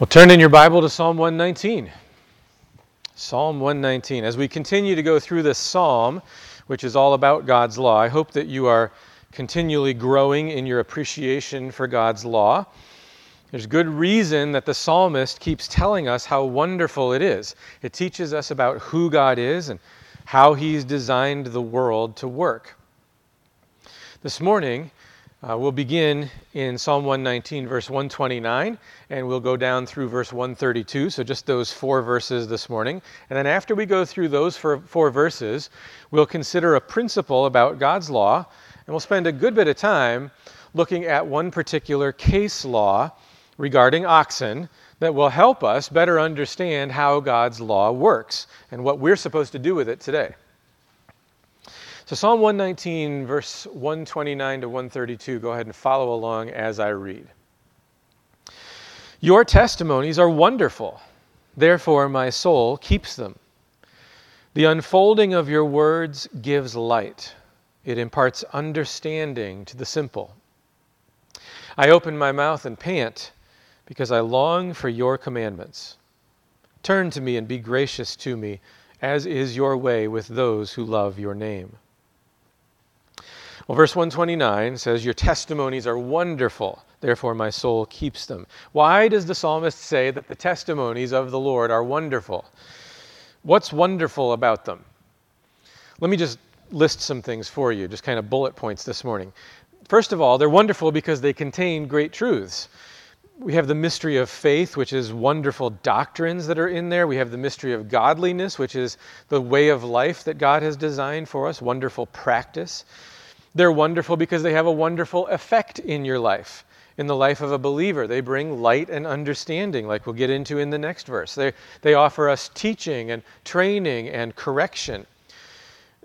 Well, turn in your Bible to Psalm 119. Psalm 119. As we continue to go through this psalm, which is all about God's law, I hope that you are continually growing in your appreciation for God's law. There's good reason that the psalmist keeps telling us how wonderful it is. It teaches us about who God is and how He's designed the world to work. This morning, uh, we'll begin in Psalm 119, verse 129, and we'll go down through verse 132. So, just those four verses this morning. And then, after we go through those four, four verses, we'll consider a principle about God's law, and we'll spend a good bit of time looking at one particular case law regarding oxen that will help us better understand how God's law works and what we're supposed to do with it today. So, Psalm 119, verse 129 to 132, go ahead and follow along as I read. Your testimonies are wonderful, therefore, my soul keeps them. The unfolding of your words gives light, it imparts understanding to the simple. I open my mouth and pant because I long for your commandments. Turn to me and be gracious to me, as is your way with those who love your name. Well, verse 129 says, Your testimonies are wonderful, therefore my soul keeps them. Why does the psalmist say that the testimonies of the Lord are wonderful? What's wonderful about them? Let me just list some things for you, just kind of bullet points this morning. First of all, they're wonderful because they contain great truths. We have the mystery of faith, which is wonderful doctrines that are in there. We have the mystery of godliness, which is the way of life that God has designed for us, wonderful practice. They're wonderful because they have a wonderful effect in your life, in the life of a believer. They bring light and understanding, like we'll get into in the next verse. They, they offer us teaching and training and correction.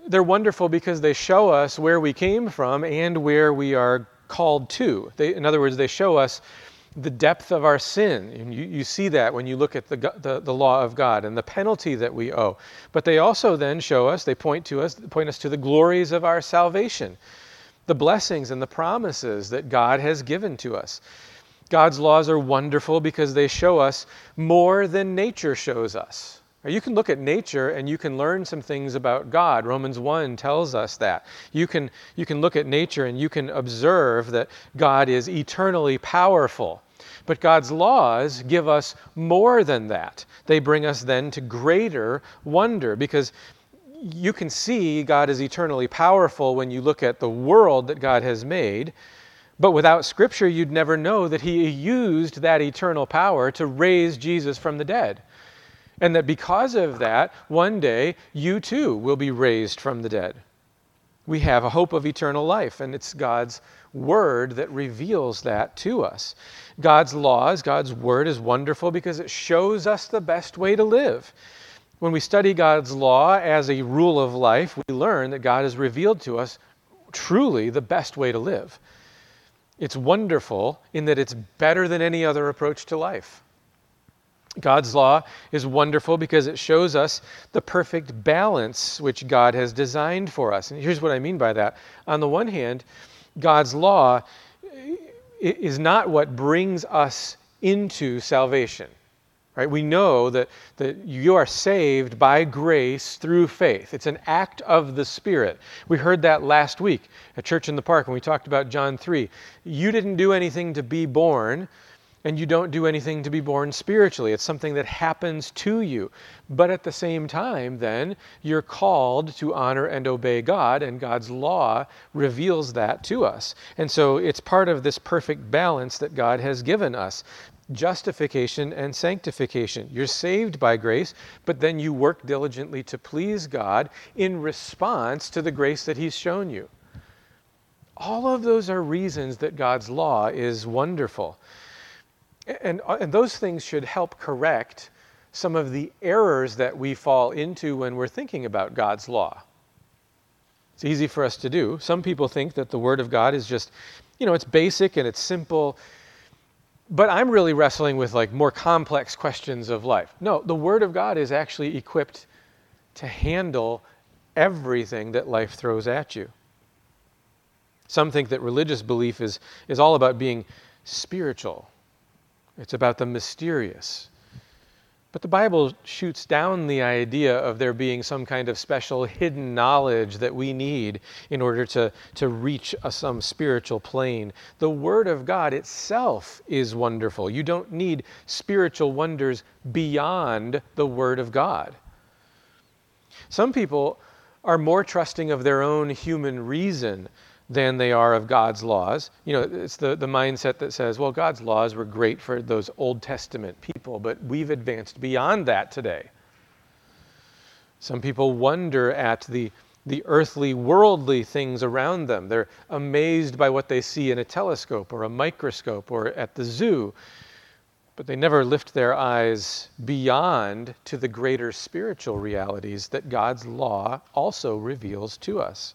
They're wonderful because they show us where we came from and where we are called to. They, in other words, they show us the depth of our sin. And you, you see that when you look at the, the, the, law of God and the penalty that we owe. But they also then show us, they point to us, point us to the glories of our salvation, the blessings and the promises that God has given to us. God's laws are wonderful because they show us more than nature shows us. You can look at nature and you can learn some things about God. Romans 1 tells us that. You can, you can look at nature and you can observe that God is eternally powerful. But God's laws give us more than that. They bring us then to greater wonder because you can see God is eternally powerful when you look at the world that God has made. But without Scripture, you'd never know that He used that eternal power to raise Jesus from the dead. And that because of that, one day you too will be raised from the dead. We have a hope of eternal life, and it's God's word that reveals that to us. God's laws, God's word is wonderful because it shows us the best way to live. When we study God's law as a rule of life, we learn that God has revealed to us truly the best way to live. It's wonderful in that it's better than any other approach to life. God's law is wonderful because it shows us the perfect balance which God has designed for us. And here's what I mean by that. On the one hand, God's law is not what brings us into salvation. Right? We know that, that you are saved by grace through faith. It's an act of the Spirit. We heard that last week at Church in the Park when we talked about John 3. You didn't do anything to be born, and you don't do anything to be born spiritually. It's something that happens to you. But at the same time, then, you're called to honor and obey God, and God's law reveals that to us. And so it's part of this perfect balance that God has given us justification and sanctification. You're saved by grace, but then you work diligently to please God in response to the grace that He's shown you. All of those are reasons that God's law is wonderful. And, uh, and those things should help correct some of the errors that we fall into when we're thinking about God's law. It's easy for us to do. Some people think that the Word of God is just, you know, it's basic and it's simple. But I'm really wrestling with like more complex questions of life. No, the Word of God is actually equipped to handle everything that life throws at you. Some think that religious belief is, is all about being spiritual it's about the mysterious. But the Bible shoots down the idea of there being some kind of special hidden knowledge that we need in order to, to reach a, some spiritual plane. The Word of God itself is wonderful. You don't need spiritual wonders beyond the Word of God. Some people are more trusting of their own human reason than they are of God's laws. You know, it's the, the mindset that says, well, God's laws were great for those Old Testament people, but we've advanced beyond that today. Some people wonder at the, the earthly, worldly things around them. They're amazed by what they see in a telescope or a microscope or at the zoo, but they never lift their eyes beyond to the greater spiritual realities that God's law also reveals to us.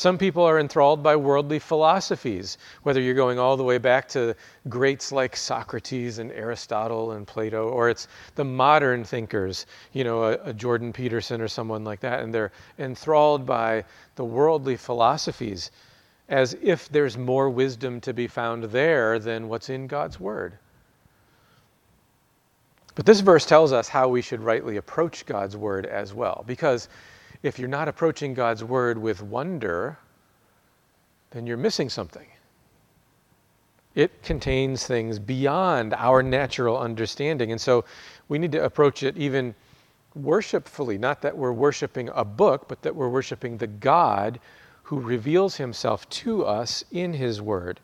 Some people are enthralled by worldly philosophies, whether you're going all the way back to greats like Socrates and Aristotle and Plato, or it's the modern thinkers, you know, a, a Jordan Peterson or someone like that, and they're enthralled by the worldly philosophies as if there's more wisdom to be found there than what's in God's Word. But this verse tells us how we should rightly approach God's Word as well, because if you're not approaching God's word with wonder, then you're missing something. It contains things beyond our natural understanding. And so we need to approach it even worshipfully. Not that we're worshiping a book, but that we're worshiping the God who reveals himself to us in his word.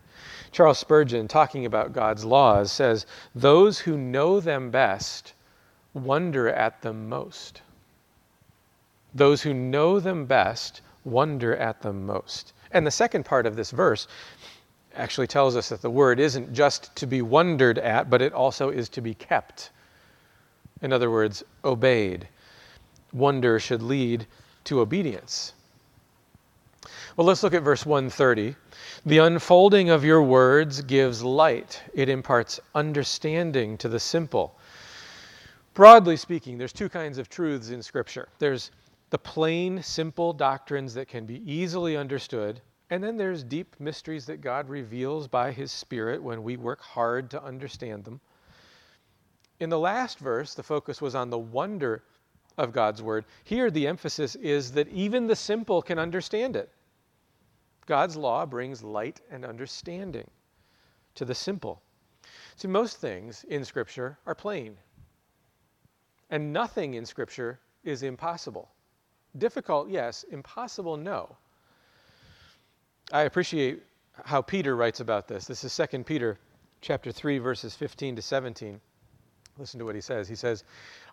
Charles Spurgeon, talking about God's laws, says, Those who know them best wonder at them most. Those who know them best wonder at them most. And the second part of this verse actually tells us that the word isn't just to be wondered at, but it also is to be kept. In other words, obeyed. Wonder should lead to obedience. Well, let's look at verse 130. The unfolding of your words gives light, it imparts understanding to the simple. Broadly speaking, there's two kinds of truths in Scripture. There's the plain, simple doctrines that can be easily understood. And then there's deep mysteries that God reveals by His Spirit when we work hard to understand them. In the last verse, the focus was on the wonder of God's Word. Here, the emphasis is that even the simple can understand it. God's law brings light and understanding to the simple. See, most things in Scripture are plain, and nothing in Scripture is impossible. Difficult, yes. Impossible, no. I appreciate how Peter writes about this. This is 2 Peter chapter 3 verses 15 to 17. Listen to what he says. He says,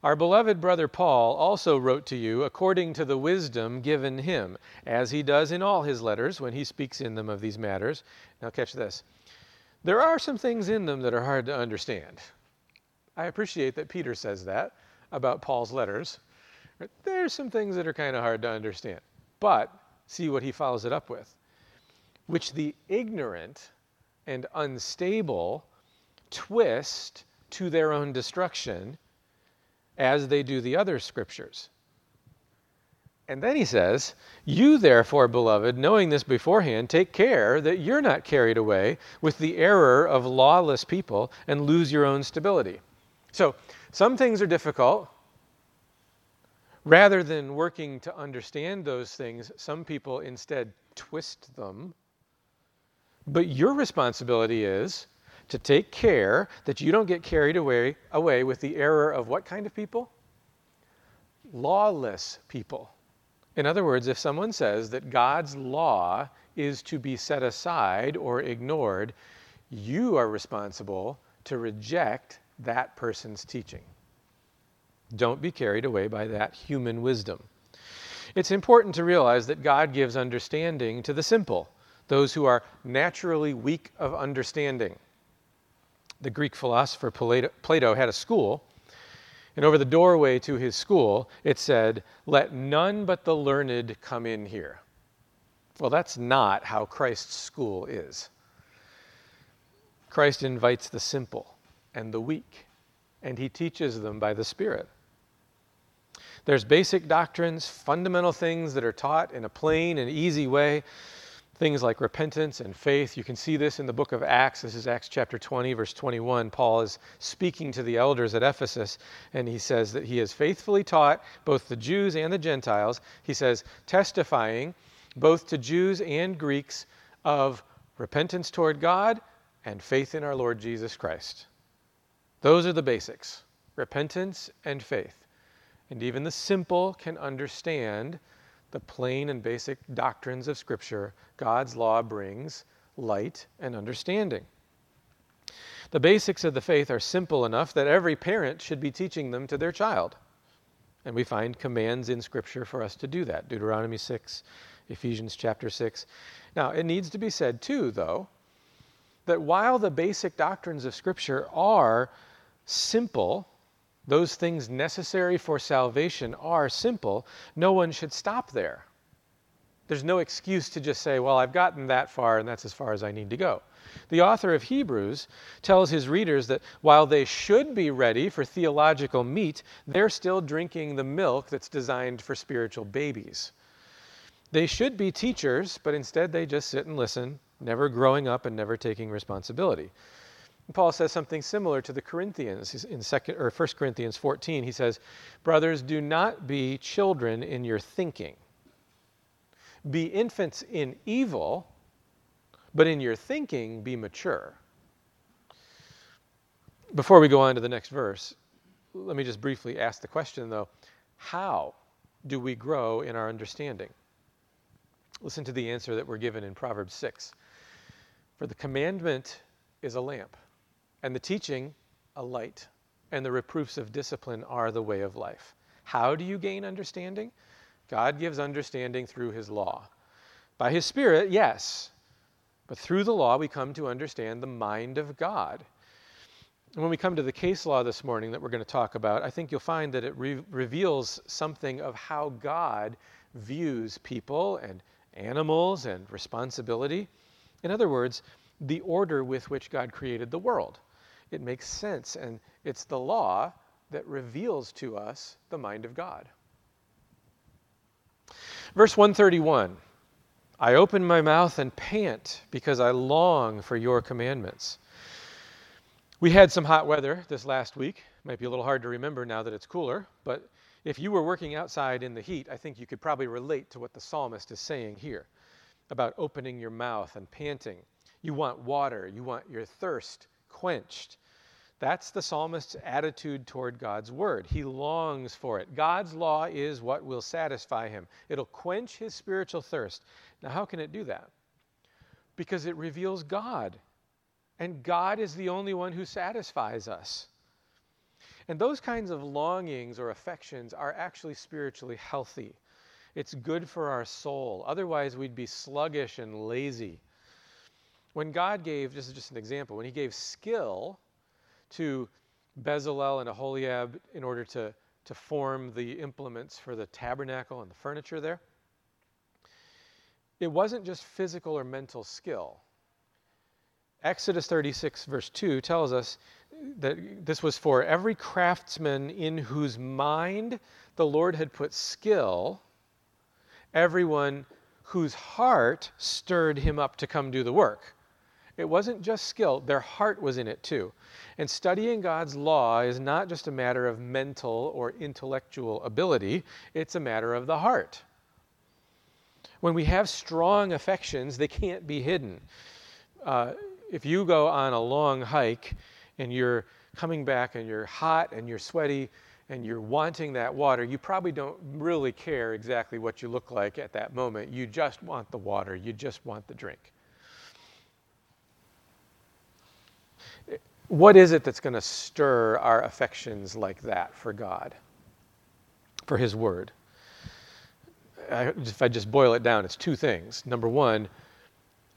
Our beloved brother Paul also wrote to you according to the wisdom given him, as he does in all his letters when he speaks in them of these matters. Now, catch this. There are some things in them that are hard to understand. I appreciate that Peter says that about Paul's letters. There's some things that are kind of hard to understand. But see what he follows it up with which the ignorant and unstable twist to their own destruction as they do the other scriptures. And then he says, You therefore, beloved, knowing this beforehand, take care that you're not carried away with the error of lawless people and lose your own stability. So, some things are difficult, Rather than working to understand those things, some people instead twist them. But your responsibility is to take care that you don't get carried away, away with the error of what kind of people? Lawless people. In other words, if someone says that God's law is to be set aside or ignored, you are responsible to reject that person's teaching. Don't be carried away by that human wisdom. It's important to realize that God gives understanding to the simple, those who are naturally weak of understanding. The Greek philosopher Plato had a school, and over the doorway to his school, it said, Let none but the learned come in here. Well, that's not how Christ's school is. Christ invites the simple and the weak, and he teaches them by the Spirit. There's basic doctrines, fundamental things that are taught in a plain and easy way. things like repentance and faith. You can see this in the book of Acts. This is Acts chapter 20, verse 21. Paul is speaking to the elders at Ephesus, and he says that he has faithfully taught both the Jews and the Gentiles. He says, testifying both to Jews and Greeks of repentance toward God and faith in our Lord Jesus Christ. Those are the basics repentance and faith. And even the simple can understand the plain and basic doctrines of Scripture, God's law brings light and understanding. The basics of the faith are simple enough that every parent should be teaching them to their child. And we find commands in Scripture for us to do that Deuteronomy 6, Ephesians chapter 6. Now, it needs to be said, too, though, that while the basic doctrines of Scripture are simple, those things necessary for salvation are simple, no one should stop there. There's no excuse to just say, well, I've gotten that far and that's as far as I need to go. The author of Hebrews tells his readers that while they should be ready for theological meat, they're still drinking the milk that's designed for spiritual babies. They should be teachers, but instead they just sit and listen, never growing up and never taking responsibility. Paul says something similar to the Corinthians in second or 1 Corinthians 14. He says, "Brothers, do not be children in your thinking. Be infants in evil, but in your thinking be mature." Before we go on to the next verse, let me just briefly ask the question though, how do we grow in our understanding? Listen to the answer that we're given in Proverbs 6. For the commandment is a lamp and the teaching, a light, and the reproofs of discipline are the way of life. How do you gain understanding? God gives understanding through his law. By his Spirit, yes, but through the law we come to understand the mind of God. And when we come to the case law this morning that we're going to talk about, I think you'll find that it re- reveals something of how God views people and animals and responsibility. In other words, the order with which God created the world it makes sense. And it's the law that reveals to us the mind of God. Verse 131 I open my mouth and pant because I long for your commandments. We had some hot weather this last week. Might be a little hard to remember now that it's cooler, but if you were working outside in the heat, I think you could probably relate to what the psalmist is saying here about opening your mouth and panting. You want water, you want your thirst quenched. That's the psalmist's attitude toward God's word. He longs for it. God's law is what will satisfy him, it'll quench his spiritual thirst. Now, how can it do that? Because it reveals God. And God is the only one who satisfies us. And those kinds of longings or affections are actually spiritually healthy. It's good for our soul. Otherwise, we'd be sluggish and lazy. When God gave, this is just an example, when He gave skill to Bezalel and Aholiab in order to, to form the implements for the tabernacle and the furniture there. It wasn't just physical or mental skill. Exodus 36, verse 2, tells us that this was for every craftsman in whose mind the Lord had put skill, everyone whose heart stirred him up to come do the work. It wasn't just skill, their heart was in it too. And studying God's law is not just a matter of mental or intellectual ability, it's a matter of the heart. When we have strong affections, they can't be hidden. Uh, if you go on a long hike and you're coming back and you're hot and you're sweaty and you're wanting that water, you probably don't really care exactly what you look like at that moment. You just want the water, you just want the drink. What is it that's going to stir our affections like that for God, for His Word? I, if I just boil it down, it's two things. Number one,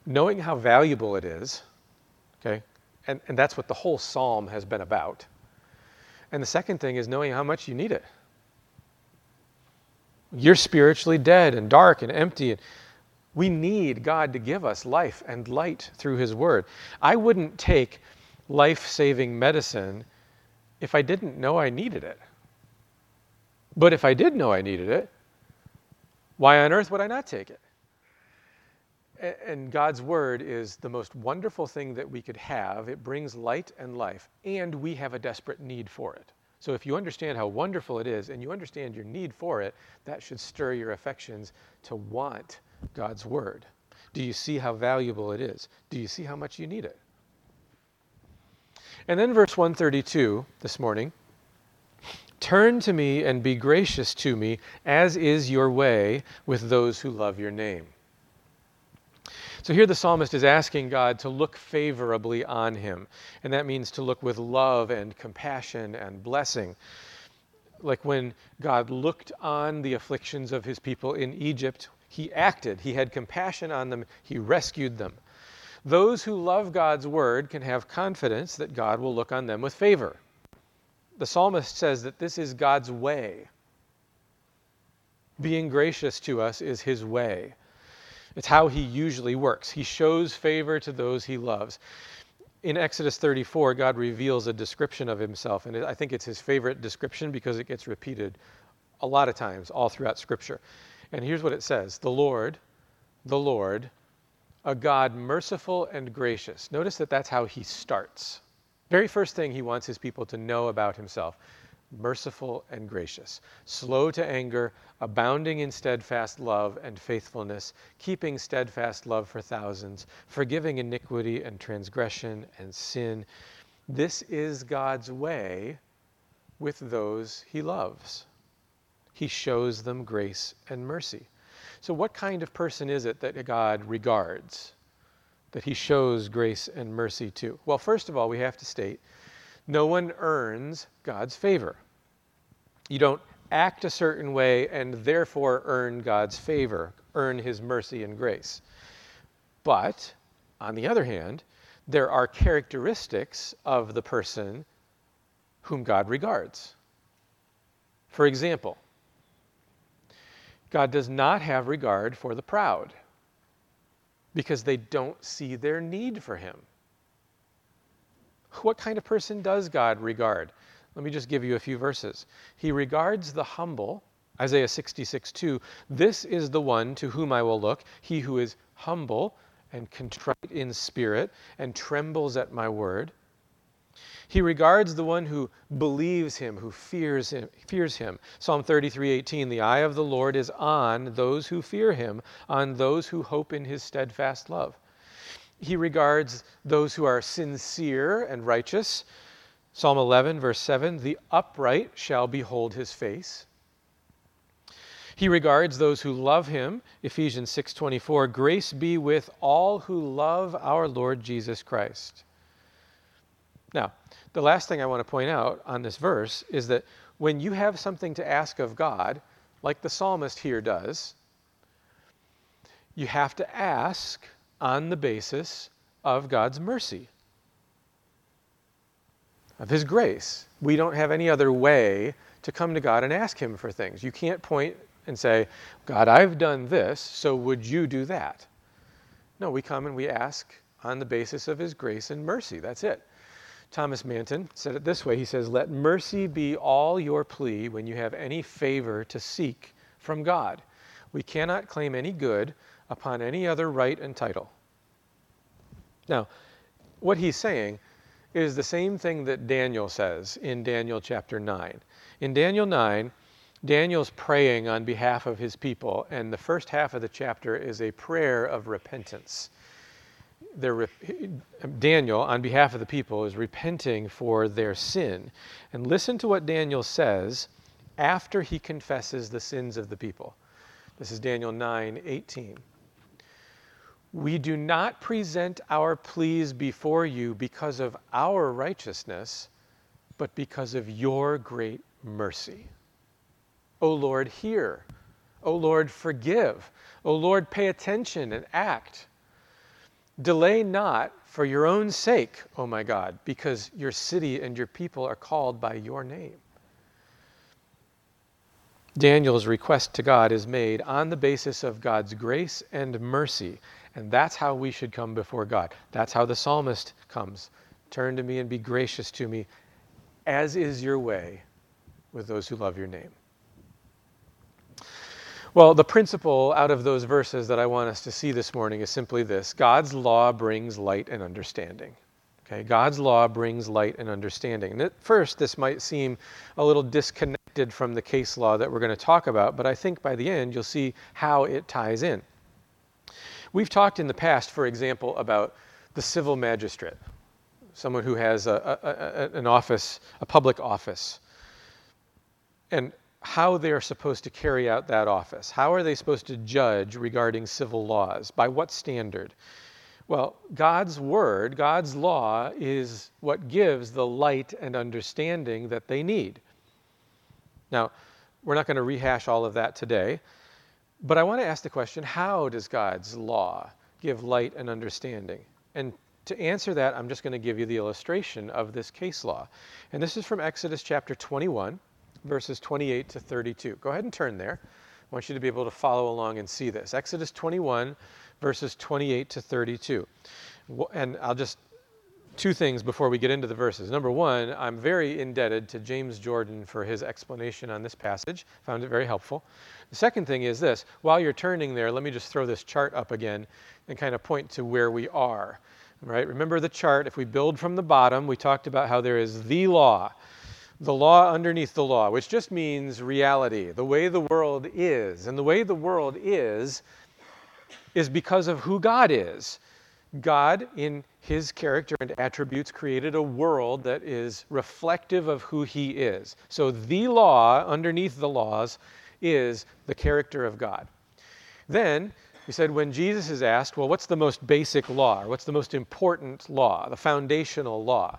knowing how valuable it is, okay, and, and that's what the whole psalm has been about. And the second thing is knowing how much you need it. You're spiritually dead and dark and empty, and we need God to give us life and light through His Word. I wouldn't take life saving medicine if I didn't know I needed it. But if I did know I needed it, why on earth would I not take it? And God's word is the most wonderful thing that we could have. It brings light and life, and we have a desperate need for it. So if you understand how wonderful it is and you understand your need for it, that should stir your affections to want God's word. Do you see how valuable it is? Do you see how much you need it? And then verse 132 this morning Turn to me and be gracious to me, as is your way with those who love your name. So here the psalmist is asking God to look favorably on him, and that means to look with love and compassion and blessing. Like when God looked on the afflictions of his people in Egypt, he acted, he had compassion on them, he rescued them. Those who love God's word can have confidence that God will look on them with favor the psalmist says that this is God's way. Being gracious to us is his way. It's how he usually works. He shows favor to those he loves. In Exodus 34, God reveals a description of himself, and I think it's his favorite description because it gets repeated a lot of times all throughout Scripture. And here's what it says The Lord, the Lord, a God merciful and gracious. Notice that that's how he starts. Very first thing he wants his people to know about himself merciful and gracious, slow to anger, abounding in steadfast love and faithfulness, keeping steadfast love for thousands, forgiving iniquity and transgression and sin. This is God's way with those he loves. He shows them grace and mercy. So, what kind of person is it that God regards? that he shows grace and mercy to? Well, first of all, we have to state no one earns God's favor. You don't act a certain way and therefore earn God's favor, earn his mercy and grace. But, on the other hand, there are characteristics of the person whom God regards. For example, God does not have regard for the proud because they don't see their need for him. What kind of person does God regard? Let me just give you a few verses. He regards the humble, Isaiah 66 2. This is the one to whom I will look, he who is humble and contrite in spirit and trembles at my word. He regards the one who believes him, who fears him, fears him. Psalm 33:18, "The eye of the Lord is on those who fear him, on those who hope in his steadfast love." He regards those who are sincere and righteous. Psalm 11 verse 7, "The upright shall behold his face." He regards those who love him. Ephesians 6:24, "Grace be with all who love our Lord Jesus Christ." Now, the last thing I want to point out on this verse is that when you have something to ask of God, like the psalmist here does, you have to ask on the basis of God's mercy, of His grace. We don't have any other way to come to God and ask Him for things. You can't point and say, God, I've done this, so would you do that? No, we come and we ask on the basis of His grace and mercy. That's it. Thomas Manton said it this way He says, Let mercy be all your plea when you have any favor to seek from God. We cannot claim any good upon any other right and title. Now, what he's saying is the same thing that Daniel says in Daniel chapter 9. In Daniel 9, Daniel's praying on behalf of his people, and the first half of the chapter is a prayer of repentance they're, Daniel, on behalf of the people, is repenting for their sin. And listen to what Daniel says after he confesses the sins of the people. This is Daniel 9 18. We do not present our pleas before you because of our righteousness, but because of your great mercy. O Lord, hear. O Lord, forgive. O Lord, pay attention and act. Delay not for your own sake, O my God, because your city and your people are called by your name. Daniel's request to God is made on the basis of God's grace and mercy. And that's how we should come before God. That's how the psalmist comes. Turn to me and be gracious to me, as is your way with those who love your name. Well, the principle out of those verses that I want us to see this morning is simply this God's law brings light and understanding. Okay, God's law brings light and understanding. And at first, this might seem a little disconnected from the case law that we're going to talk about, but I think by the end you'll see how it ties in. We've talked in the past, for example, about the civil magistrate, someone who has a, a, a, an office, a public office, and how they are supposed to carry out that office. How are they supposed to judge regarding civil laws? By what standard? Well, God's word, God's law, is what gives the light and understanding that they need. Now, we're not going to rehash all of that today, but I want to ask the question how does God's law give light and understanding? And to answer that, I'm just going to give you the illustration of this case law. And this is from Exodus chapter 21, verses 28 to 32. Go ahead and turn there. I want you to be able to follow along and see this. Exodus 21, verses 28 to 32. And I'll just, two things before we get into the verses. Number one, I'm very indebted to James Jordan for his explanation on this passage. Found it very helpful. The second thing is this while you're turning there, let me just throw this chart up again and kind of point to where we are. Right? Remember the chart. If we build from the bottom, we talked about how there is the law the law underneath the law, which just means reality, the way the world is. And the way the world is is because of who God is. God, in his character and attributes, created a world that is reflective of who he is. So the law, underneath the laws, is the character of God. Then, we said when Jesus is asked, well, what's the most basic law? Or what's the most important law, the foundational law?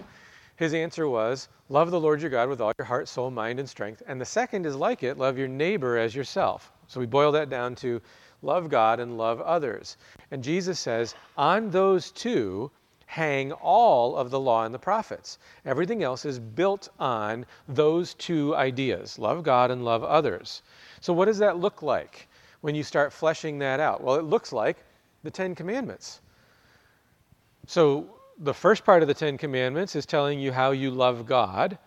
His answer was, love the Lord your God with all your heart, soul, mind, and strength. And the second is like it, love your neighbor as yourself. So we boil that down to love God and love others. And Jesus says, on those two hang all of the law and the prophets. Everything else is built on those two ideas love God and love others. So, what does that look like when you start fleshing that out? Well, it looks like the Ten Commandments. So, the first part of the Ten Commandments is telling you how you love God,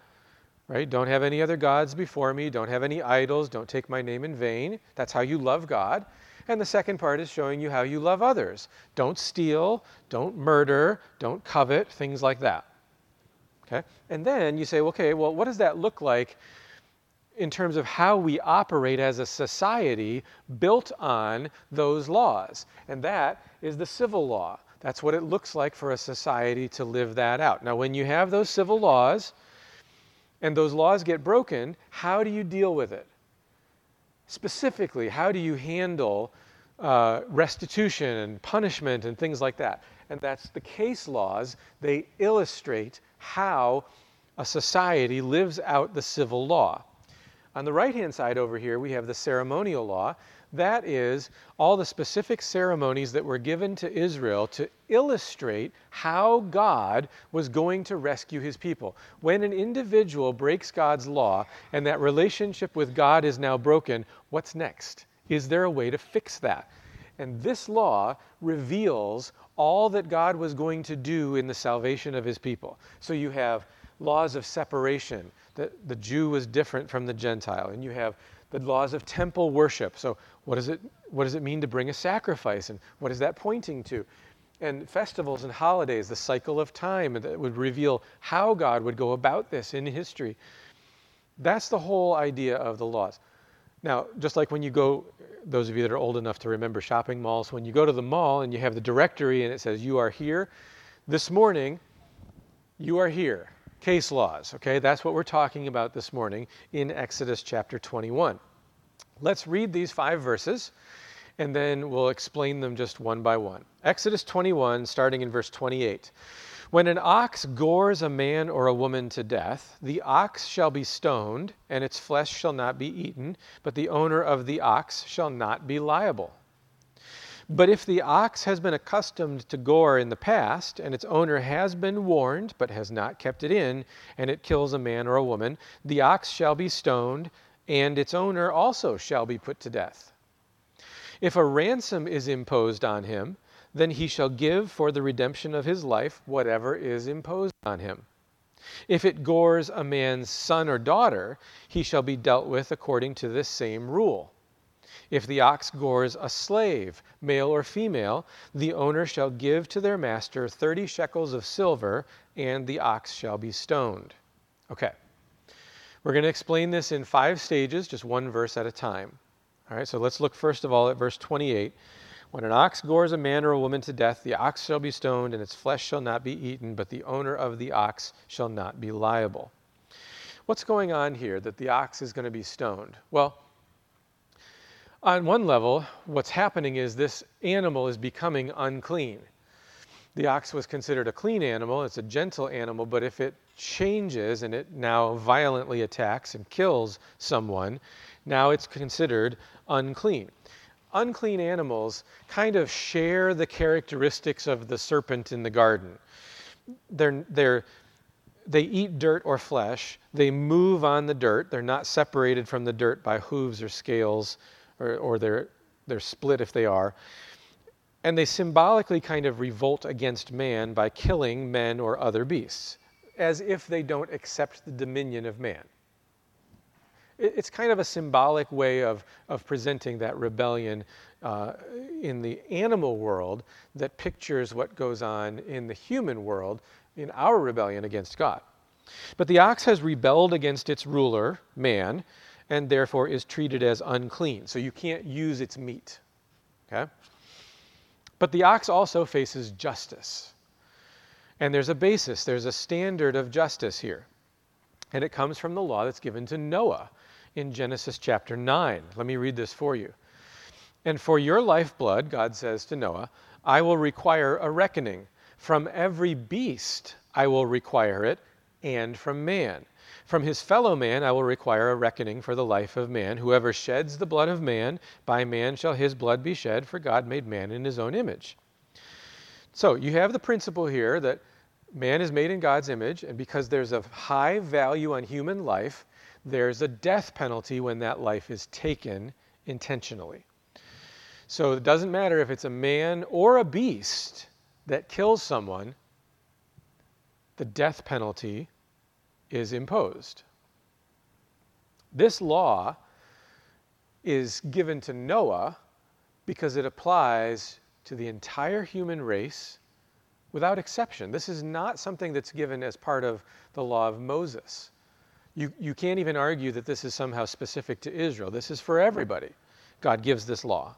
right? Don't have any other gods before me. Don't have any idols. Don't take my name in vain. That's how you love God. And the second part is showing you how you love others. Don't steal, don't murder, don't covet, things like that. Okay? And then you say, okay, well, what does that look like in terms of how we operate as a society built on those laws? And that is the civil law. That's what it looks like for a society to live that out. Now, when you have those civil laws and those laws get broken, how do you deal with it? Specifically, how do you handle uh, restitution and punishment and things like that? And that's the case laws. They illustrate how a society lives out the civil law. On the right hand side over here, we have the ceremonial law. That is all the specific ceremonies that were given to Israel to illustrate how God was going to rescue his people. When an individual breaks God's law and that relationship with God is now broken, what's next? Is there a way to fix that? And this law reveals all that God was going to do in the salvation of his people. So you have laws of separation, that the Jew was different from the Gentile, and you have the laws of temple worship. So, what does it, what does it mean to bring a sacrifice? And what is that pointing to? And festivals and holidays, the cycle of time that would reveal how God would go about this in history. That's the whole idea of the laws. Now, just like when you go, those of you that are old enough to remember shopping malls, when you go to the mall and you have the directory and it says, You are here, this morning, you are here case laws. Okay, that's what we're talking about this morning in Exodus chapter 21. Let's read these five verses and then we'll explain them just one by one. Exodus 21, starting in verse 28. When an ox gores a man or a woman to death, the ox shall be stoned, and its flesh shall not be eaten, but the owner of the ox shall not be liable. But if the ox has been accustomed to gore in the past, and its owner has been warned, but has not kept it in, and it kills a man or a woman, the ox shall be stoned, and its owner also shall be put to death. If a ransom is imposed on him, then he shall give for the redemption of his life whatever is imposed on him. If it gores a man's son or daughter, he shall be dealt with according to this same rule. If the ox gores a slave, male or female, the owner shall give to their master 30 shekels of silver, and the ox shall be stoned. Okay. We're going to explain this in five stages, just one verse at a time. All right, so let's look first of all at verse 28. When an ox gores a man or a woman to death, the ox shall be stoned, and its flesh shall not be eaten, but the owner of the ox shall not be liable. What's going on here that the ox is going to be stoned? Well, on one level, what's happening is this animal is becoming unclean. The ox was considered a clean animal, it's a gentle animal, but if it changes and it now violently attacks and kills someone, now it's considered unclean. Unclean animals kind of share the characteristics of the serpent in the garden. They're, they're, they eat dirt or flesh, they move on the dirt, they're not separated from the dirt by hooves or scales, or, or they're, they're split if they are. And they symbolically kind of revolt against man by killing men or other beasts, as if they don't accept the dominion of man. It's kind of a symbolic way of, of presenting that rebellion uh, in the animal world that pictures what goes on in the human world in our rebellion against God. But the ox has rebelled against its ruler, man, and therefore is treated as unclean. So you can't use its meat. Okay? But the ox also faces justice. And there's a basis, there's a standard of justice here. And it comes from the law that's given to Noah in Genesis chapter 9. Let me read this for you. And for your lifeblood, God says to Noah, I will require a reckoning. From every beast I will require it, and from man. From his fellow man I will require a reckoning for the life of man. Whoever sheds the blood of man, by man shall his blood be shed, for God made man in his own image. So you have the principle here that man is made in God's image, and because there's a high value on human life, there's a death penalty when that life is taken intentionally. So it doesn't matter if it's a man or a beast that kills someone, the death penalty is imposed. This law is given to Noah because it applies to the entire human race without exception. This is not something that's given as part of the law of Moses. You, you can't even argue that this is somehow specific to Israel. This is for everybody. God gives this law.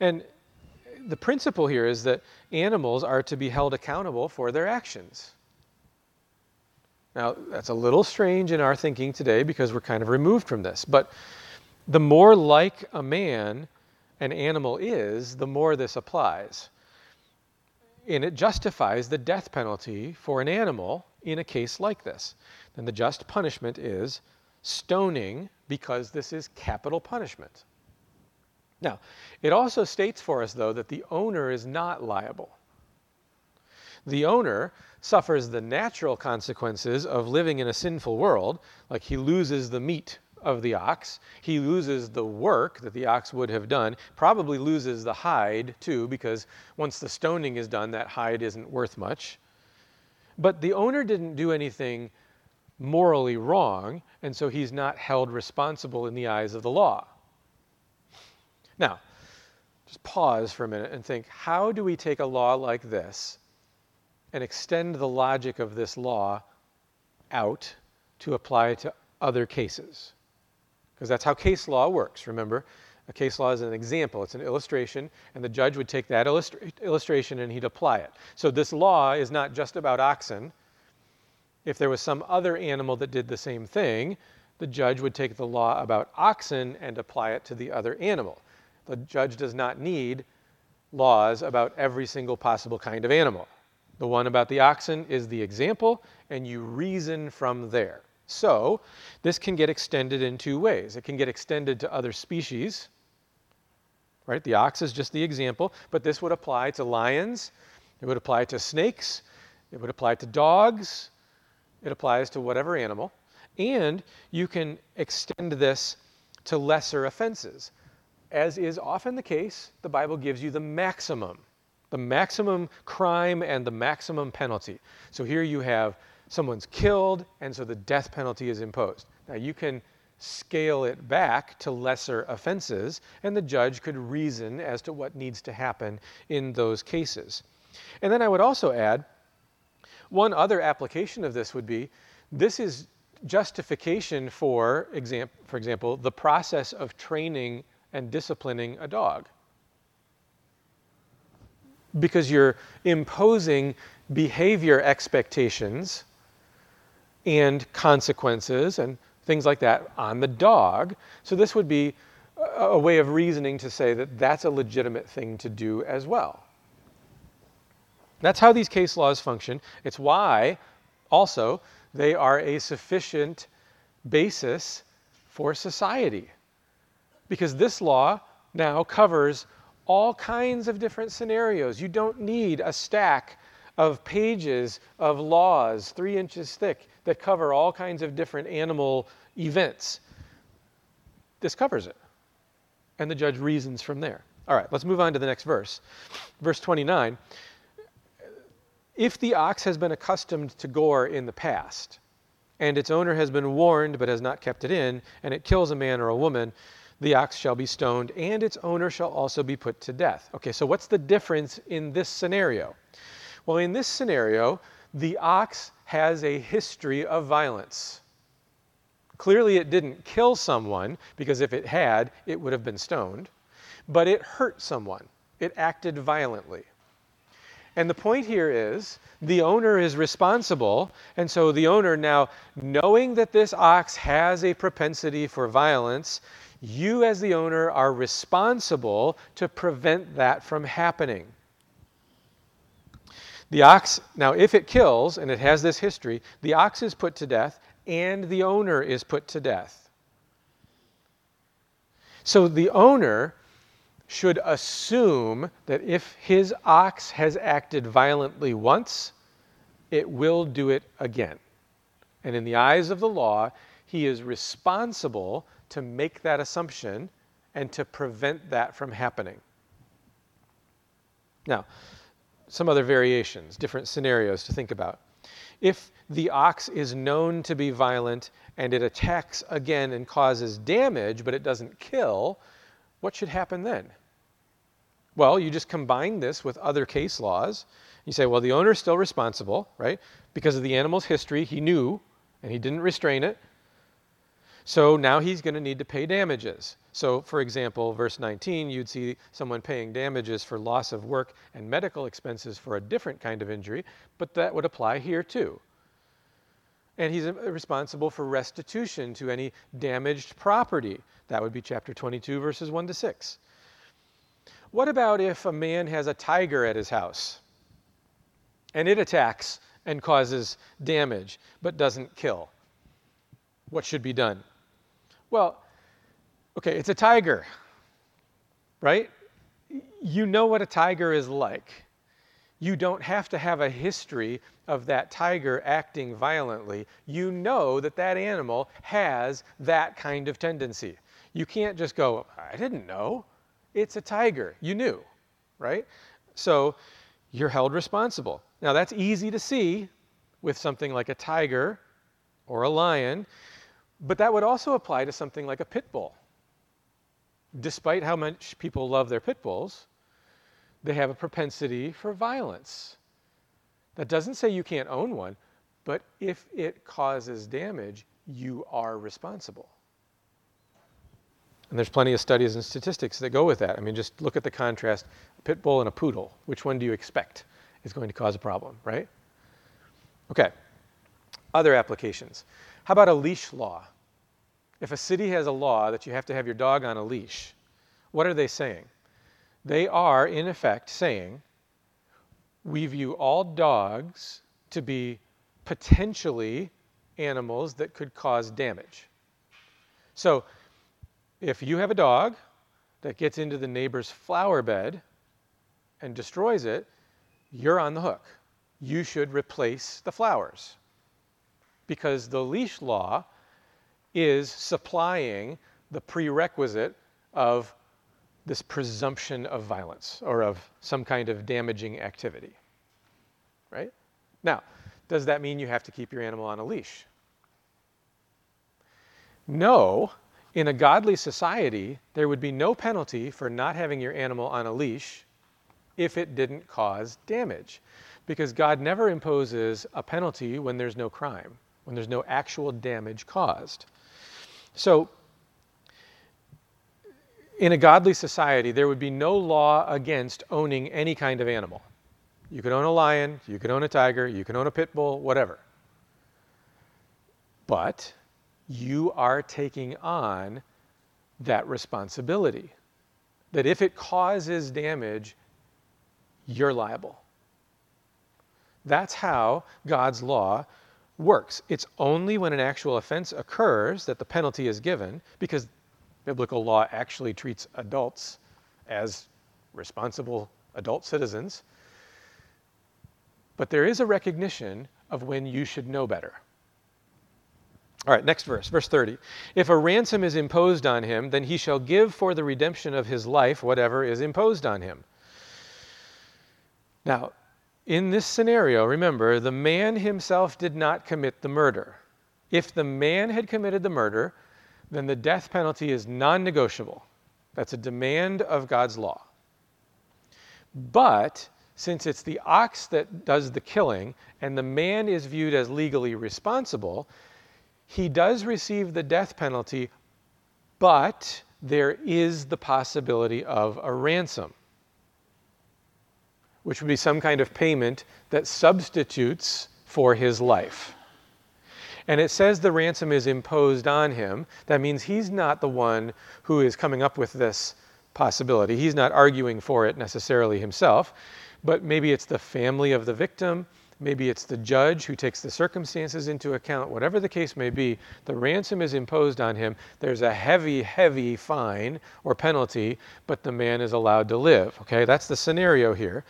And the principle here is that animals are to be held accountable for their actions. Now, that's a little strange in our thinking today because we're kind of removed from this. But the more like a man an animal is, the more this applies. And it justifies the death penalty for an animal in a case like this. Then the just punishment is stoning because this is capital punishment. Now, it also states for us, though, that the owner is not liable. The owner suffers the natural consequences of living in a sinful world, like he loses the meat of the ox, he loses the work that the ox would have done, probably loses the hide too, because once the stoning is done, that hide isn't worth much. But the owner didn't do anything morally wrong, and so he's not held responsible in the eyes of the law. Now, just pause for a minute and think how do we take a law like this and extend the logic of this law out to apply to other cases. Because that's how case law works, remember? A case law is an example, it's an illustration, and the judge would take that illustra- illustration and he'd apply it. So this law is not just about oxen. If there was some other animal that did the same thing, the judge would take the law about oxen and apply it to the other animal. The judge does not need laws about every single possible kind of animal. The one about the oxen is the example, and you reason from there. So, this can get extended in two ways. It can get extended to other species, right? The ox is just the example, but this would apply to lions, it would apply to snakes, it would apply to dogs, it applies to whatever animal. And you can extend this to lesser offenses. As is often the case, the Bible gives you the maximum the maximum crime and the maximum penalty. So here you have someone's killed, and so the death penalty is imposed. Now you can scale it back to lesser offenses, and the judge could reason as to what needs to happen in those cases. And then I would also add one other application of this would be this is justification for, exam- for example, the process of training and disciplining a dog. Because you're imposing behavior expectations and consequences and things like that on the dog. So this would be a way of reasoning to say that that's a legitimate thing to do as well. That's how these case laws function. It's why also they are a sufficient basis for society. Because this law now covers all kinds of different scenarios. You don't need a stack of pages of laws, three inches thick, that cover all kinds of different animal events. This covers it. And the judge reasons from there. All right, let's move on to the next verse. Verse 29 If the ox has been accustomed to gore in the past, and its owner has been warned but has not kept it in, and it kills a man or a woman, the ox shall be stoned, and its owner shall also be put to death. Okay, so what's the difference in this scenario? Well, in this scenario, the ox has a history of violence. Clearly, it didn't kill someone, because if it had, it would have been stoned, but it hurt someone. It acted violently. And the point here is the owner is responsible, and so the owner now, knowing that this ox has a propensity for violence, you as the owner are responsible to prevent that from happening. The ox, now, if it kills, and it has this history, the ox is put to death and the owner is put to death. So the owner should assume that if his ox has acted violently once, it will do it again. And in the eyes of the law, he is responsible to make that assumption and to prevent that from happening. Now, some other variations, different scenarios to think about. If the ox is known to be violent and it attacks again and causes damage, but it doesn't kill, what should happen then? Well, you just combine this with other case laws. You say, well, the owner is still responsible, right? Because of the animal's history, he knew and he didn't restrain it. So now he's going to need to pay damages. So, for example, verse 19, you'd see someone paying damages for loss of work and medical expenses for a different kind of injury, but that would apply here too. And he's uh, responsible for restitution to any damaged property. That would be chapter 22, verses 1 to 6. What about if a man has a tiger at his house and it attacks and causes damage but doesn't kill? What should be done? Well, okay, it's a tiger, right? You know what a tiger is like. You don't have to have a history of that tiger acting violently. You know that that animal has that kind of tendency. You can't just go, I didn't know. It's a tiger. You knew, right? So you're held responsible. Now, that's easy to see with something like a tiger or a lion, but that would also apply to something like a pit bull despite how much people love their pit bulls, they have a propensity for violence. That doesn't say you can't own one, but if it causes damage, you are responsible. And there's plenty of studies and statistics that go with that. I mean, just look at the contrast a pit bull and a poodle. Which one do you expect is going to cause a problem, right? Okay. Other applications. How about a leash law? If a city has a law that you have to have your dog on a leash, what are they saying? They are, in effect, saying, we view all dogs to be potentially animals that could cause damage. So, if you have a dog that gets into the neighbor's flower bed and destroys it, you're on the hook. You should replace the flowers. Because the leash law is supplying the prerequisite of this presumption of violence or of some kind of damaging activity. Right? Now, does that mean you have to keep your animal on a leash? No, in a godly society, there would be no penalty for not having your animal on a leash if it didn't cause damage. Because God never imposes a penalty when there's no crime, when there's no actual damage caused. So, in a godly society, there would be no law against owning any kind of animal. You could own a lion, you could own a tiger, you can own a pit bull, whatever. But you are taking on that responsibility. That if it causes damage, you're liable. That's how God's law works. It's only when an actual offense occurs that the penalty is given, because biblical law actually treats adults as responsible adult citizens. But there is a recognition of when you should know better. All right, next verse, verse 30. If a ransom is imposed on him, then he shall give for the redemption of his life whatever is imposed on him. Now, in this scenario, remember, the man himself did not commit the murder. If the man had committed the murder, then the death penalty is non negotiable. That's a demand of God's law. But since it's the ox that does the killing and the man is viewed as legally responsible, he does receive the death penalty, but there is the possibility of a ransom, which would be some kind of payment that substitutes for his life. And it says the ransom is imposed on him. That means he's not the one who is coming up with this possibility. He's not arguing for it necessarily himself, but maybe it's the family of the victim Maybe it's the judge who takes the circumstances into account. Whatever the case may be, the ransom is imposed on him. There's a heavy, heavy fine or penalty, but the man is allowed to live. Okay, that's the scenario here.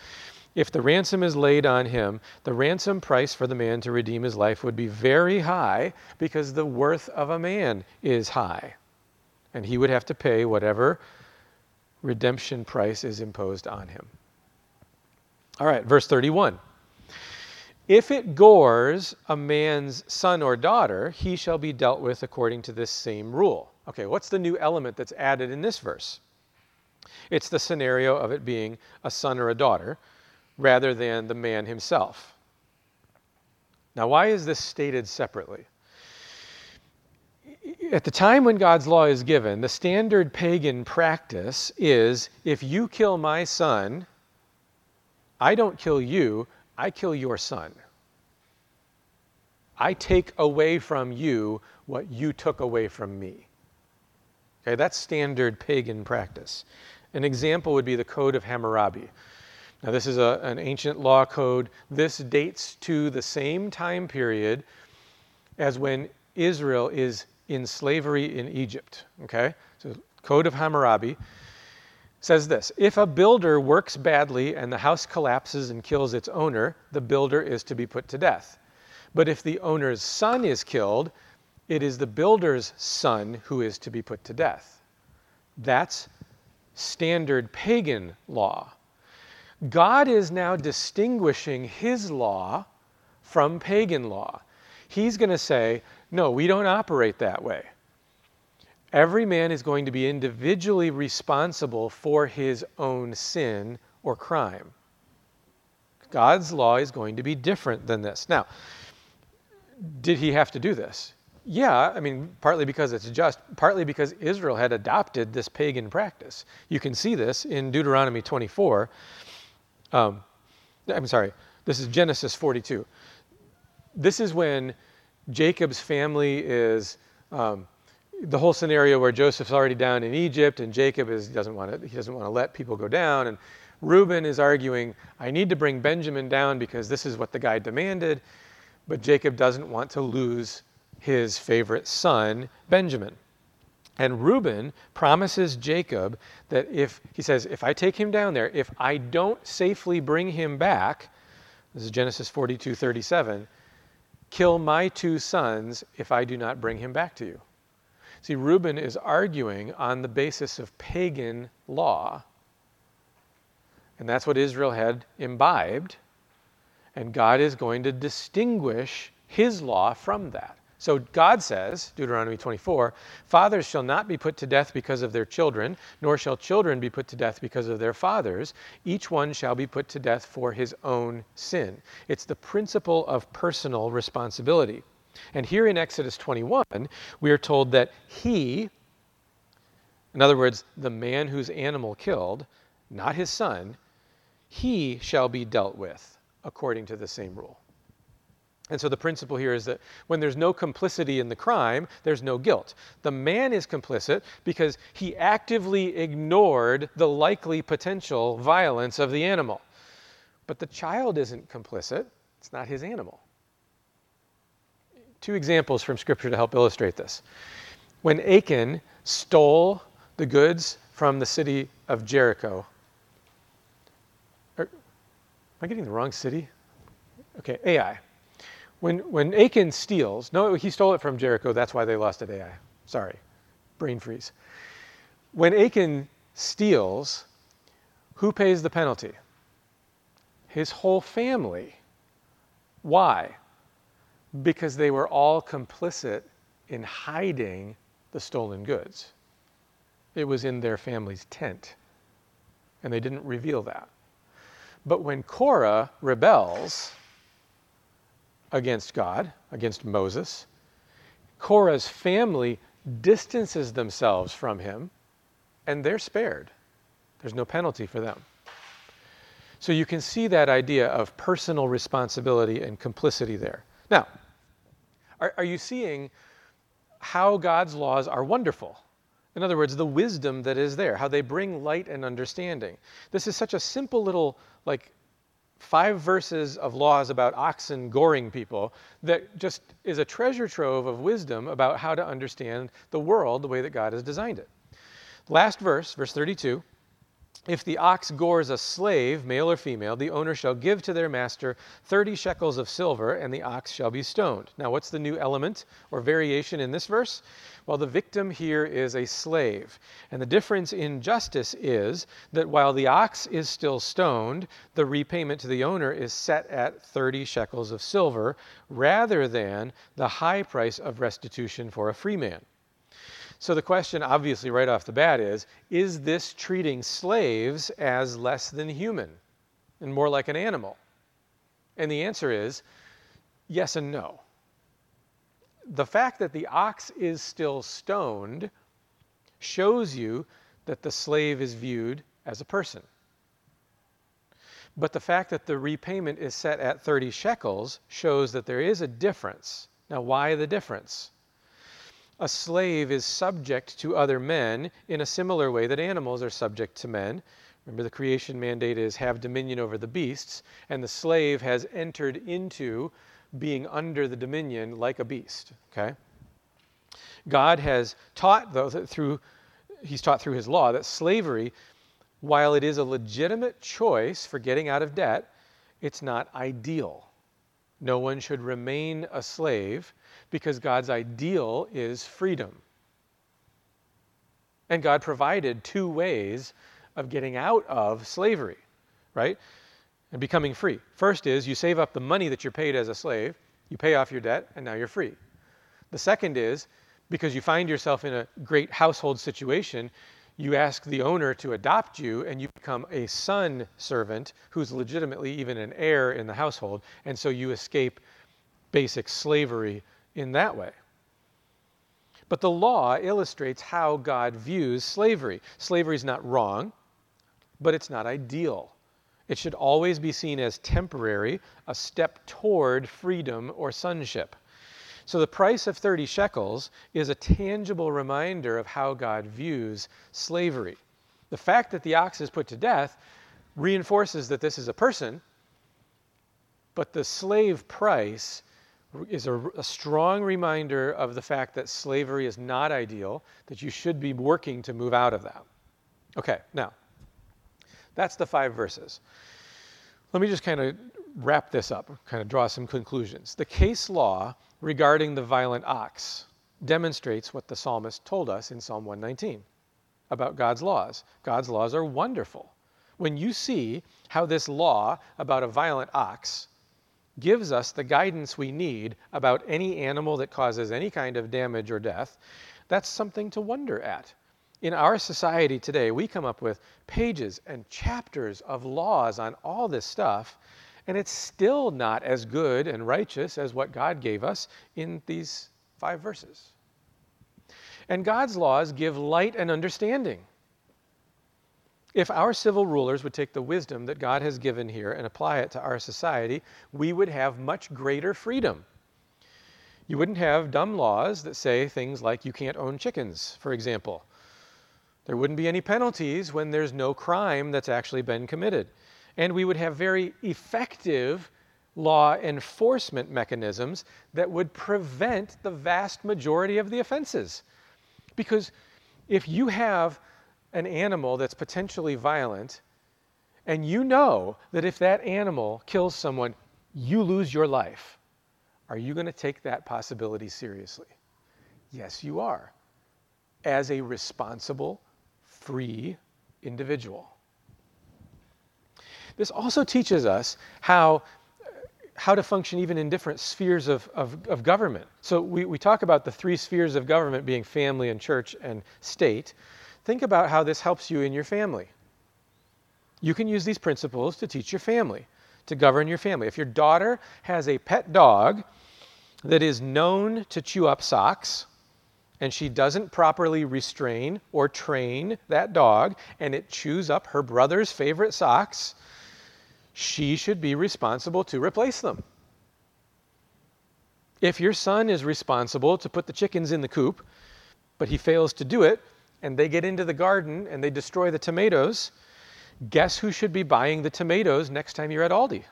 If the ransom is laid on him, the ransom price for the man to redeem his life would be very high because the worth of a man is high. And he would have to pay whatever redemption price is imposed on him. All right, verse 31. If it gores a man's son or daughter, he shall be dealt with according to this same rule. Okay, what's the new element that's added in this verse? It's the scenario of it being a son or a daughter rather than the man himself. Now, why is this stated separately? At the time when God's law is given, the standard pagan practice is if you kill my son, I don't kill you, I kill your son. I take away from you what you took away from me. Okay, that's standard pagan practice. An example would be the Code of Hammurabi. Now, this is a, an ancient law code. This dates to the same time period as when Israel is in slavery in Egypt. Okay? So, Code of Hammurabi says this If a builder works badly and the house collapses and kills its owner, the builder is to be put to death. But if the owner's son is killed, it is the builder's son who is to be put to death. That's standard pagan law. God is now distinguishing his law from pagan law. He's going to say, no, we don't operate that way. Every man is going to be individually responsible for his own sin or crime. God's law is going to be different than this. Now, did he have to do this? Yeah, I mean, partly because it's just, partly because Israel had adopted this pagan practice. You can see this in Deuteronomy 24. Um, I'm sorry, this is Genesis 42. This is when Jacob's family is um, the whole scenario where Joseph's already down in Egypt and Jacob is, doesn't want to, he doesn't want to let people go down. And Reuben is arguing, I need to bring Benjamin down because this is what the guy demanded. But Jacob doesn't want to lose his favorite son, Benjamin. And Reuben promises Jacob that if, he says, if I take him down there, if I don't safely bring him back, this is Genesis 42 37, kill my two sons if I do not bring him back to you. See, Reuben is arguing on the basis of pagan law. And that's what Israel had imbibed. And God is going to distinguish his law from that. So God says, Deuteronomy 24, fathers shall not be put to death because of their children, nor shall children be put to death because of their fathers. Each one shall be put to death for his own sin. It's the principle of personal responsibility. And here in Exodus 21, we are told that he, in other words, the man whose animal killed, not his son, he shall be dealt with according to the same rule. And so the principle here is that when there's no complicity in the crime, there's no guilt. The man is complicit because he actively ignored the likely potential violence of the animal. But the child isn't complicit, it's not his animal. Two examples from Scripture to help illustrate this. When Achan stole the goods from the city of Jericho, or, am I getting the wrong city? Okay, Ai when, when Achan steals, no, he stole it from Jericho. That's why they lost at Ai. Sorry, brain freeze. When Achan steals, who pays the penalty? His whole family. Why? Because they were all complicit in hiding the stolen goods. It was in their family's tent, and they didn't reveal that. But when Korah rebels, against God, against Moses. Korah's family distances themselves from him, and they're spared. There's no penalty for them. So you can see that idea of personal responsibility and complicity there. Now, are, are you seeing how God's laws are wonderful? In other words, the wisdom that is there, how they bring light and understanding. This is such a simple little, like, five verses of laws about oxen goring people that just is a treasure trove of wisdom about how to understand the world the way that God has designed it. Last verse, verse 32 if the ox gores a slave, male or female, the owner shall give to their master 30 shekels of silver, and the ox shall be stoned. Now, what's the new element or variation in this verse? Well, the victim here is a slave. And the difference in justice is that while the ox is still stoned, the repayment to the owner is set at 30 shekels of silver rather than the high price of restitution for a free man. So the question, obviously, right off the bat is Is this treating slaves as less than human and more like an animal? And the answer is yes and no. The fact that the ox is still stoned shows you that the slave is viewed as a person. But the fact that the repayment is set at 30 shekels shows that there is a difference. Now, why the difference? A slave is subject to other men in a similar way that animals are subject to men. Remember, the creation mandate is have dominion over the beasts, and the slave has entered into being under the dominion like a beast. Okay? God has taught, though, that through He's taught through His law that slavery, while it is a legitimate choice for getting out of debt, it's not ideal. No one should remain a slave because God's ideal is freedom. And God provided two ways of getting out of slavery, right? And becoming free. First is you save up the money that you're paid as a slave, you pay off your debt, and now you're free. The second is because you find yourself in a great household situation, you ask the owner to adopt you and you become a son servant who's legitimately even an heir in the household. And so you escape basic slavery in that way. But the law illustrates how God views slavery. Slavery is not wrong, but it's not ideal. It should always be seen as temporary, a step toward freedom or sonship. So the price of 30 shekels is a tangible reminder of how God views slavery. The fact that the ox is put to death reinforces that this is a person, but the slave price is a, a, strong reminder of the fact that slavery is not ideal, that you should be working to move out of that. Okay, now, that's the five verses. Let me just kind of wrap this up, kind of draw some conclusions. The case law regarding the violent ox demonstrates what the psalmist told us in Psalm 119 about God's laws. God's laws are wonderful. When you see how this law about a violent ox gives us the guidance we need about any animal that causes any kind of damage or death, that's something to wonder at. In our society today, we come up with pages and chapters of laws on all this stuff, and it's still not as good and righteous as what God gave us in these five verses. And God's laws give light and understanding. If our civil rulers would take the wisdom that God has given here and apply it to our society, we would have much greater freedom. You wouldn't have dumb laws that say things like you can't own chickens, for example. There wouldn't be any penalties when there's no crime that's actually been committed. And we would have very effective law enforcement mechanisms that would prevent the vast majority of the offenses. Because if you have an animal that's potentially violent, and you know that if that animal kills someone, you lose your life, are you going to take that possibility seriously? Yes, you are, as a responsible, free individual. This also teaches us how, how to function even in different spheres of, of, of government. So we, we talk about the three spheres of government being family and church and state. Think about how this helps you in your family. You can use these principles to teach your family, to govern your family. If your daughter has a pet dog that is known to chew up socks, and she doesn't properly restrain or train that dog, and it chews up her brother's favorite socks, she should be responsible to replace them. If your son is responsible to put the chickens in the coop, but he fails to do it, and they get into the garden and they destroy the tomatoes, guess who should be buying the tomatoes next time you're at Aldi?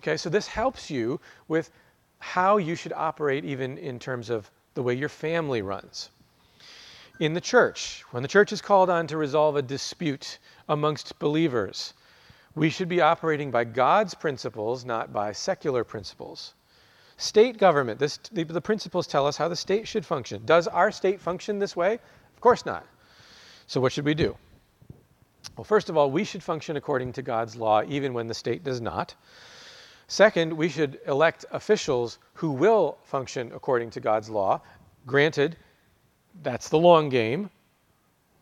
Okay, so this helps you with how you should operate even in terms of the way your family runs. In the church, when the church is called on to resolve a dispute amongst believers, we should be operating by God's principles, not by secular principles. State government, this, the, the principles tell us how the state should function. Does our state function this way? Of course not. So, what should we do? Well, first of all, we should function according to God's law, even when the state does not. Second, we should elect officials who will function according to God's law. Granted, that's the long game.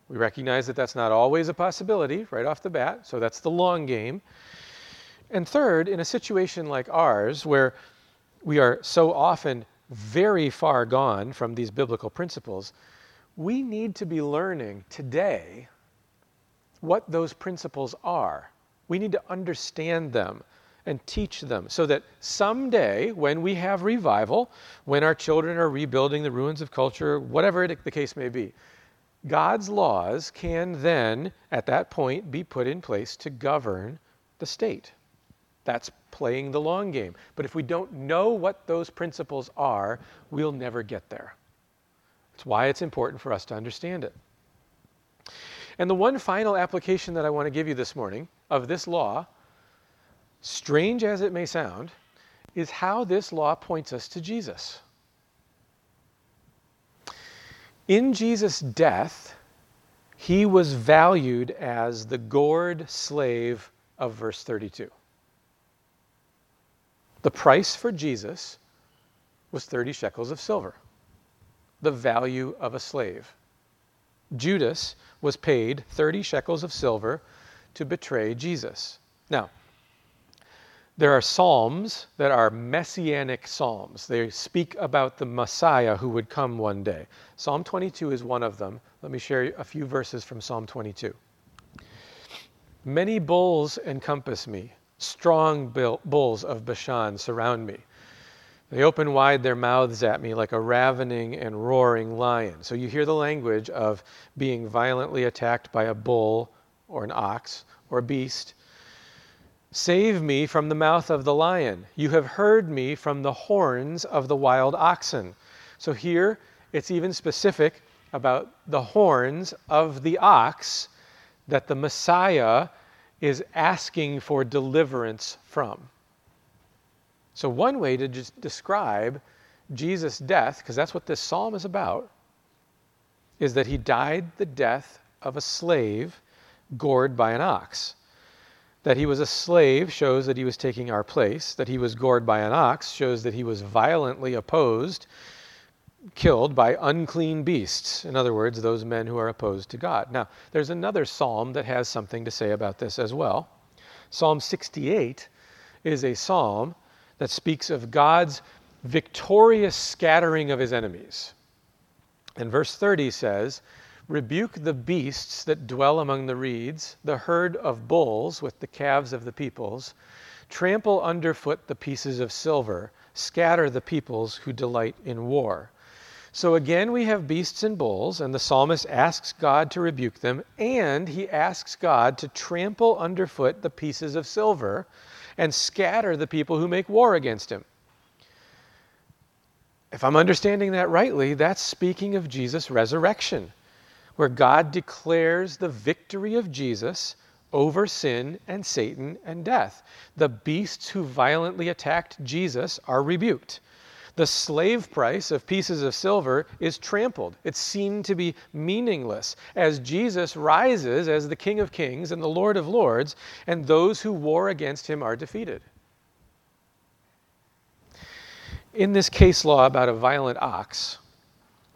We recognize that that's not always a possibility right off the bat, so that's the long game. And third, in a situation like ours, where we are so often very far gone from these biblical principles, we need to be learning today what those principles are. We need to understand them and teach them so that someday, when we have revival, when our children are rebuilding the ruins of culture, whatever the case may be, God's laws can then, at that point, be put in place to govern the state. That's playing the long game. But if we don't know what those principles are, we'll never get there. That's why it's important for us to understand it. And the one final application that I want to give you this morning of this law, strange as it may sound, is how this law points us to Jesus. In Jesus' death, he was valued as the gored slave of verse 32. The price for Jesus was 30 shekels of silver, the value of a slave. Judas was paid 30 shekels of silver to betray Jesus. Now, there are psalms that are messianic psalms. They speak about the Messiah who would come one day. Psalm 22 is one of them. Let me share a few verses from Psalm 22. Many bulls encompass me, Strong bulls of Bashan surround me. They open wide their mouths at me like a ravening and roaring lion. So you hear the language of being violently attacked by a bull or an ox or a beast. Save me from the mouth of the lion. You have heard me from the horns of the wild oxen. So here it's even specific about the horns of the ox that the Messiah is asking for deliverance from. So, one way to just describe Jesus' death, because that's what this psalm is about, is that he died the death of a slave gored by an ox. That he was a slave shows that he was taking our place. That he was gored by an ox shows that he was violently opposed, killed by unclean beasts. In other words, those men who are opposed to God. Now, there's another psalm that has something to say about this as well. Psalm 68 is a psalm that speaks of God's victorious scattering of his enemies. And verse 30 says, Rebuke the beasts that dwell among the reeds, the herd of bulls with the calves of the peoples. Trample underfoot the pieces of silver, scatter the peoples who delight in war. So again, we have beasts and bulls, and the psalmist asks God to rebuke them, and he asks God to trample underfoot the pieces of silver and scatter the people who make war against him. If I'm understanding that rightly, that's speaking of Jesus' resurrection where God declares the victory of Jesus over sin and Satan and death. The beasts who violently attacked Jesus are rebuked. The slave price of pieces of silver is trampled. It's seen to be meaningless as Jesus rises as the King of Kings and the Lord of Lords, and those who war against him are defeated. In this case law about a violent ox,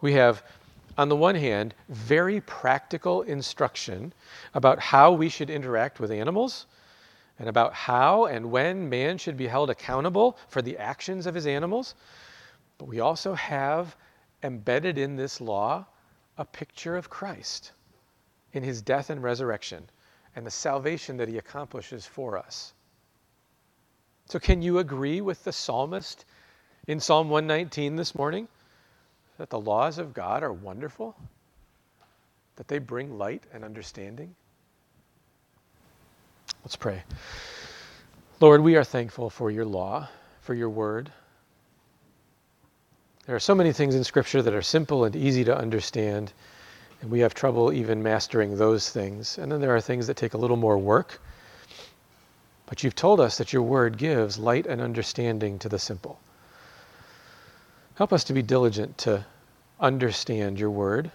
we have on the one hand, very practical instruction about how we should interact with animals and about how and when man should be held accountable for the actions of his animals. But we also have embedded in this law a picture of Christ in his death and resurrection and the salvation that he accomplishes for us. So, can you agree with the psalmist in Psalm 119 this morning? that the laws of God are wonderful, that they bring light and understanding? Let's pray. Lord, we are thankful for your law, for your word. There are so many things in Scripture that are simple and easy to understand, and we have trouble even mastering those things. And then there are things that take a little more work. But you've told us that your word gives light and understanding to the simple. Help us to be diligent to understand your word,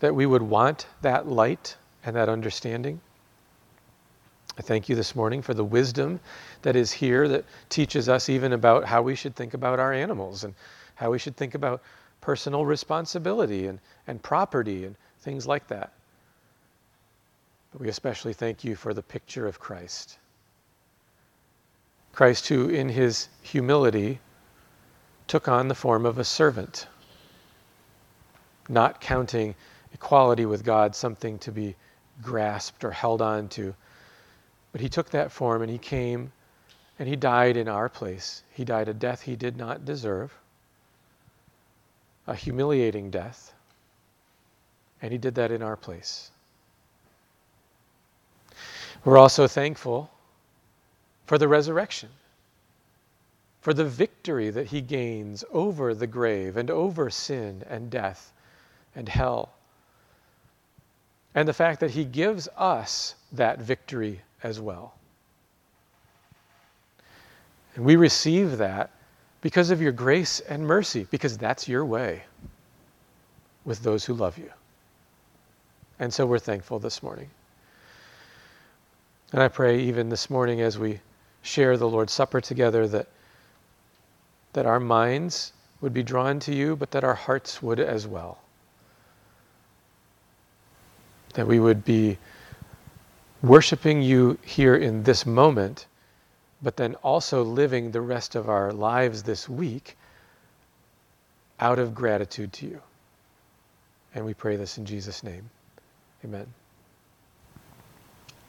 that we would want that light and that understanding. I thank you this morning for the wisdom that is here that teaches us even about how we should think about our animals and how we should think about personal responsibility and, and property and things like that. But we especially thank you for the picture of Christ. Christ, who in his humility took on the form of a servant, not counting equality with God something to be grasped or held on to. But he took that form and he came and he died in our place. He died a death he did not deserve, a humiliating death. And he did that in our place. We're also thankful for the resurrection for the victory that he gains over the grave and over sin and death and hell. And the fact that he gives us that victory as well. And we receive that because of your grace and mercy, because that's your way with those who love you. And so we're thankful this morning. And I pray even this morning as we share the Lord's Supper together that that our minds would be drawn to you, but that our hearts would as well. That we would be worshiping you here in this moment, but then also living the rest of our lives this week out of gratitude to you. And we pray this in Jesus' name. Amen.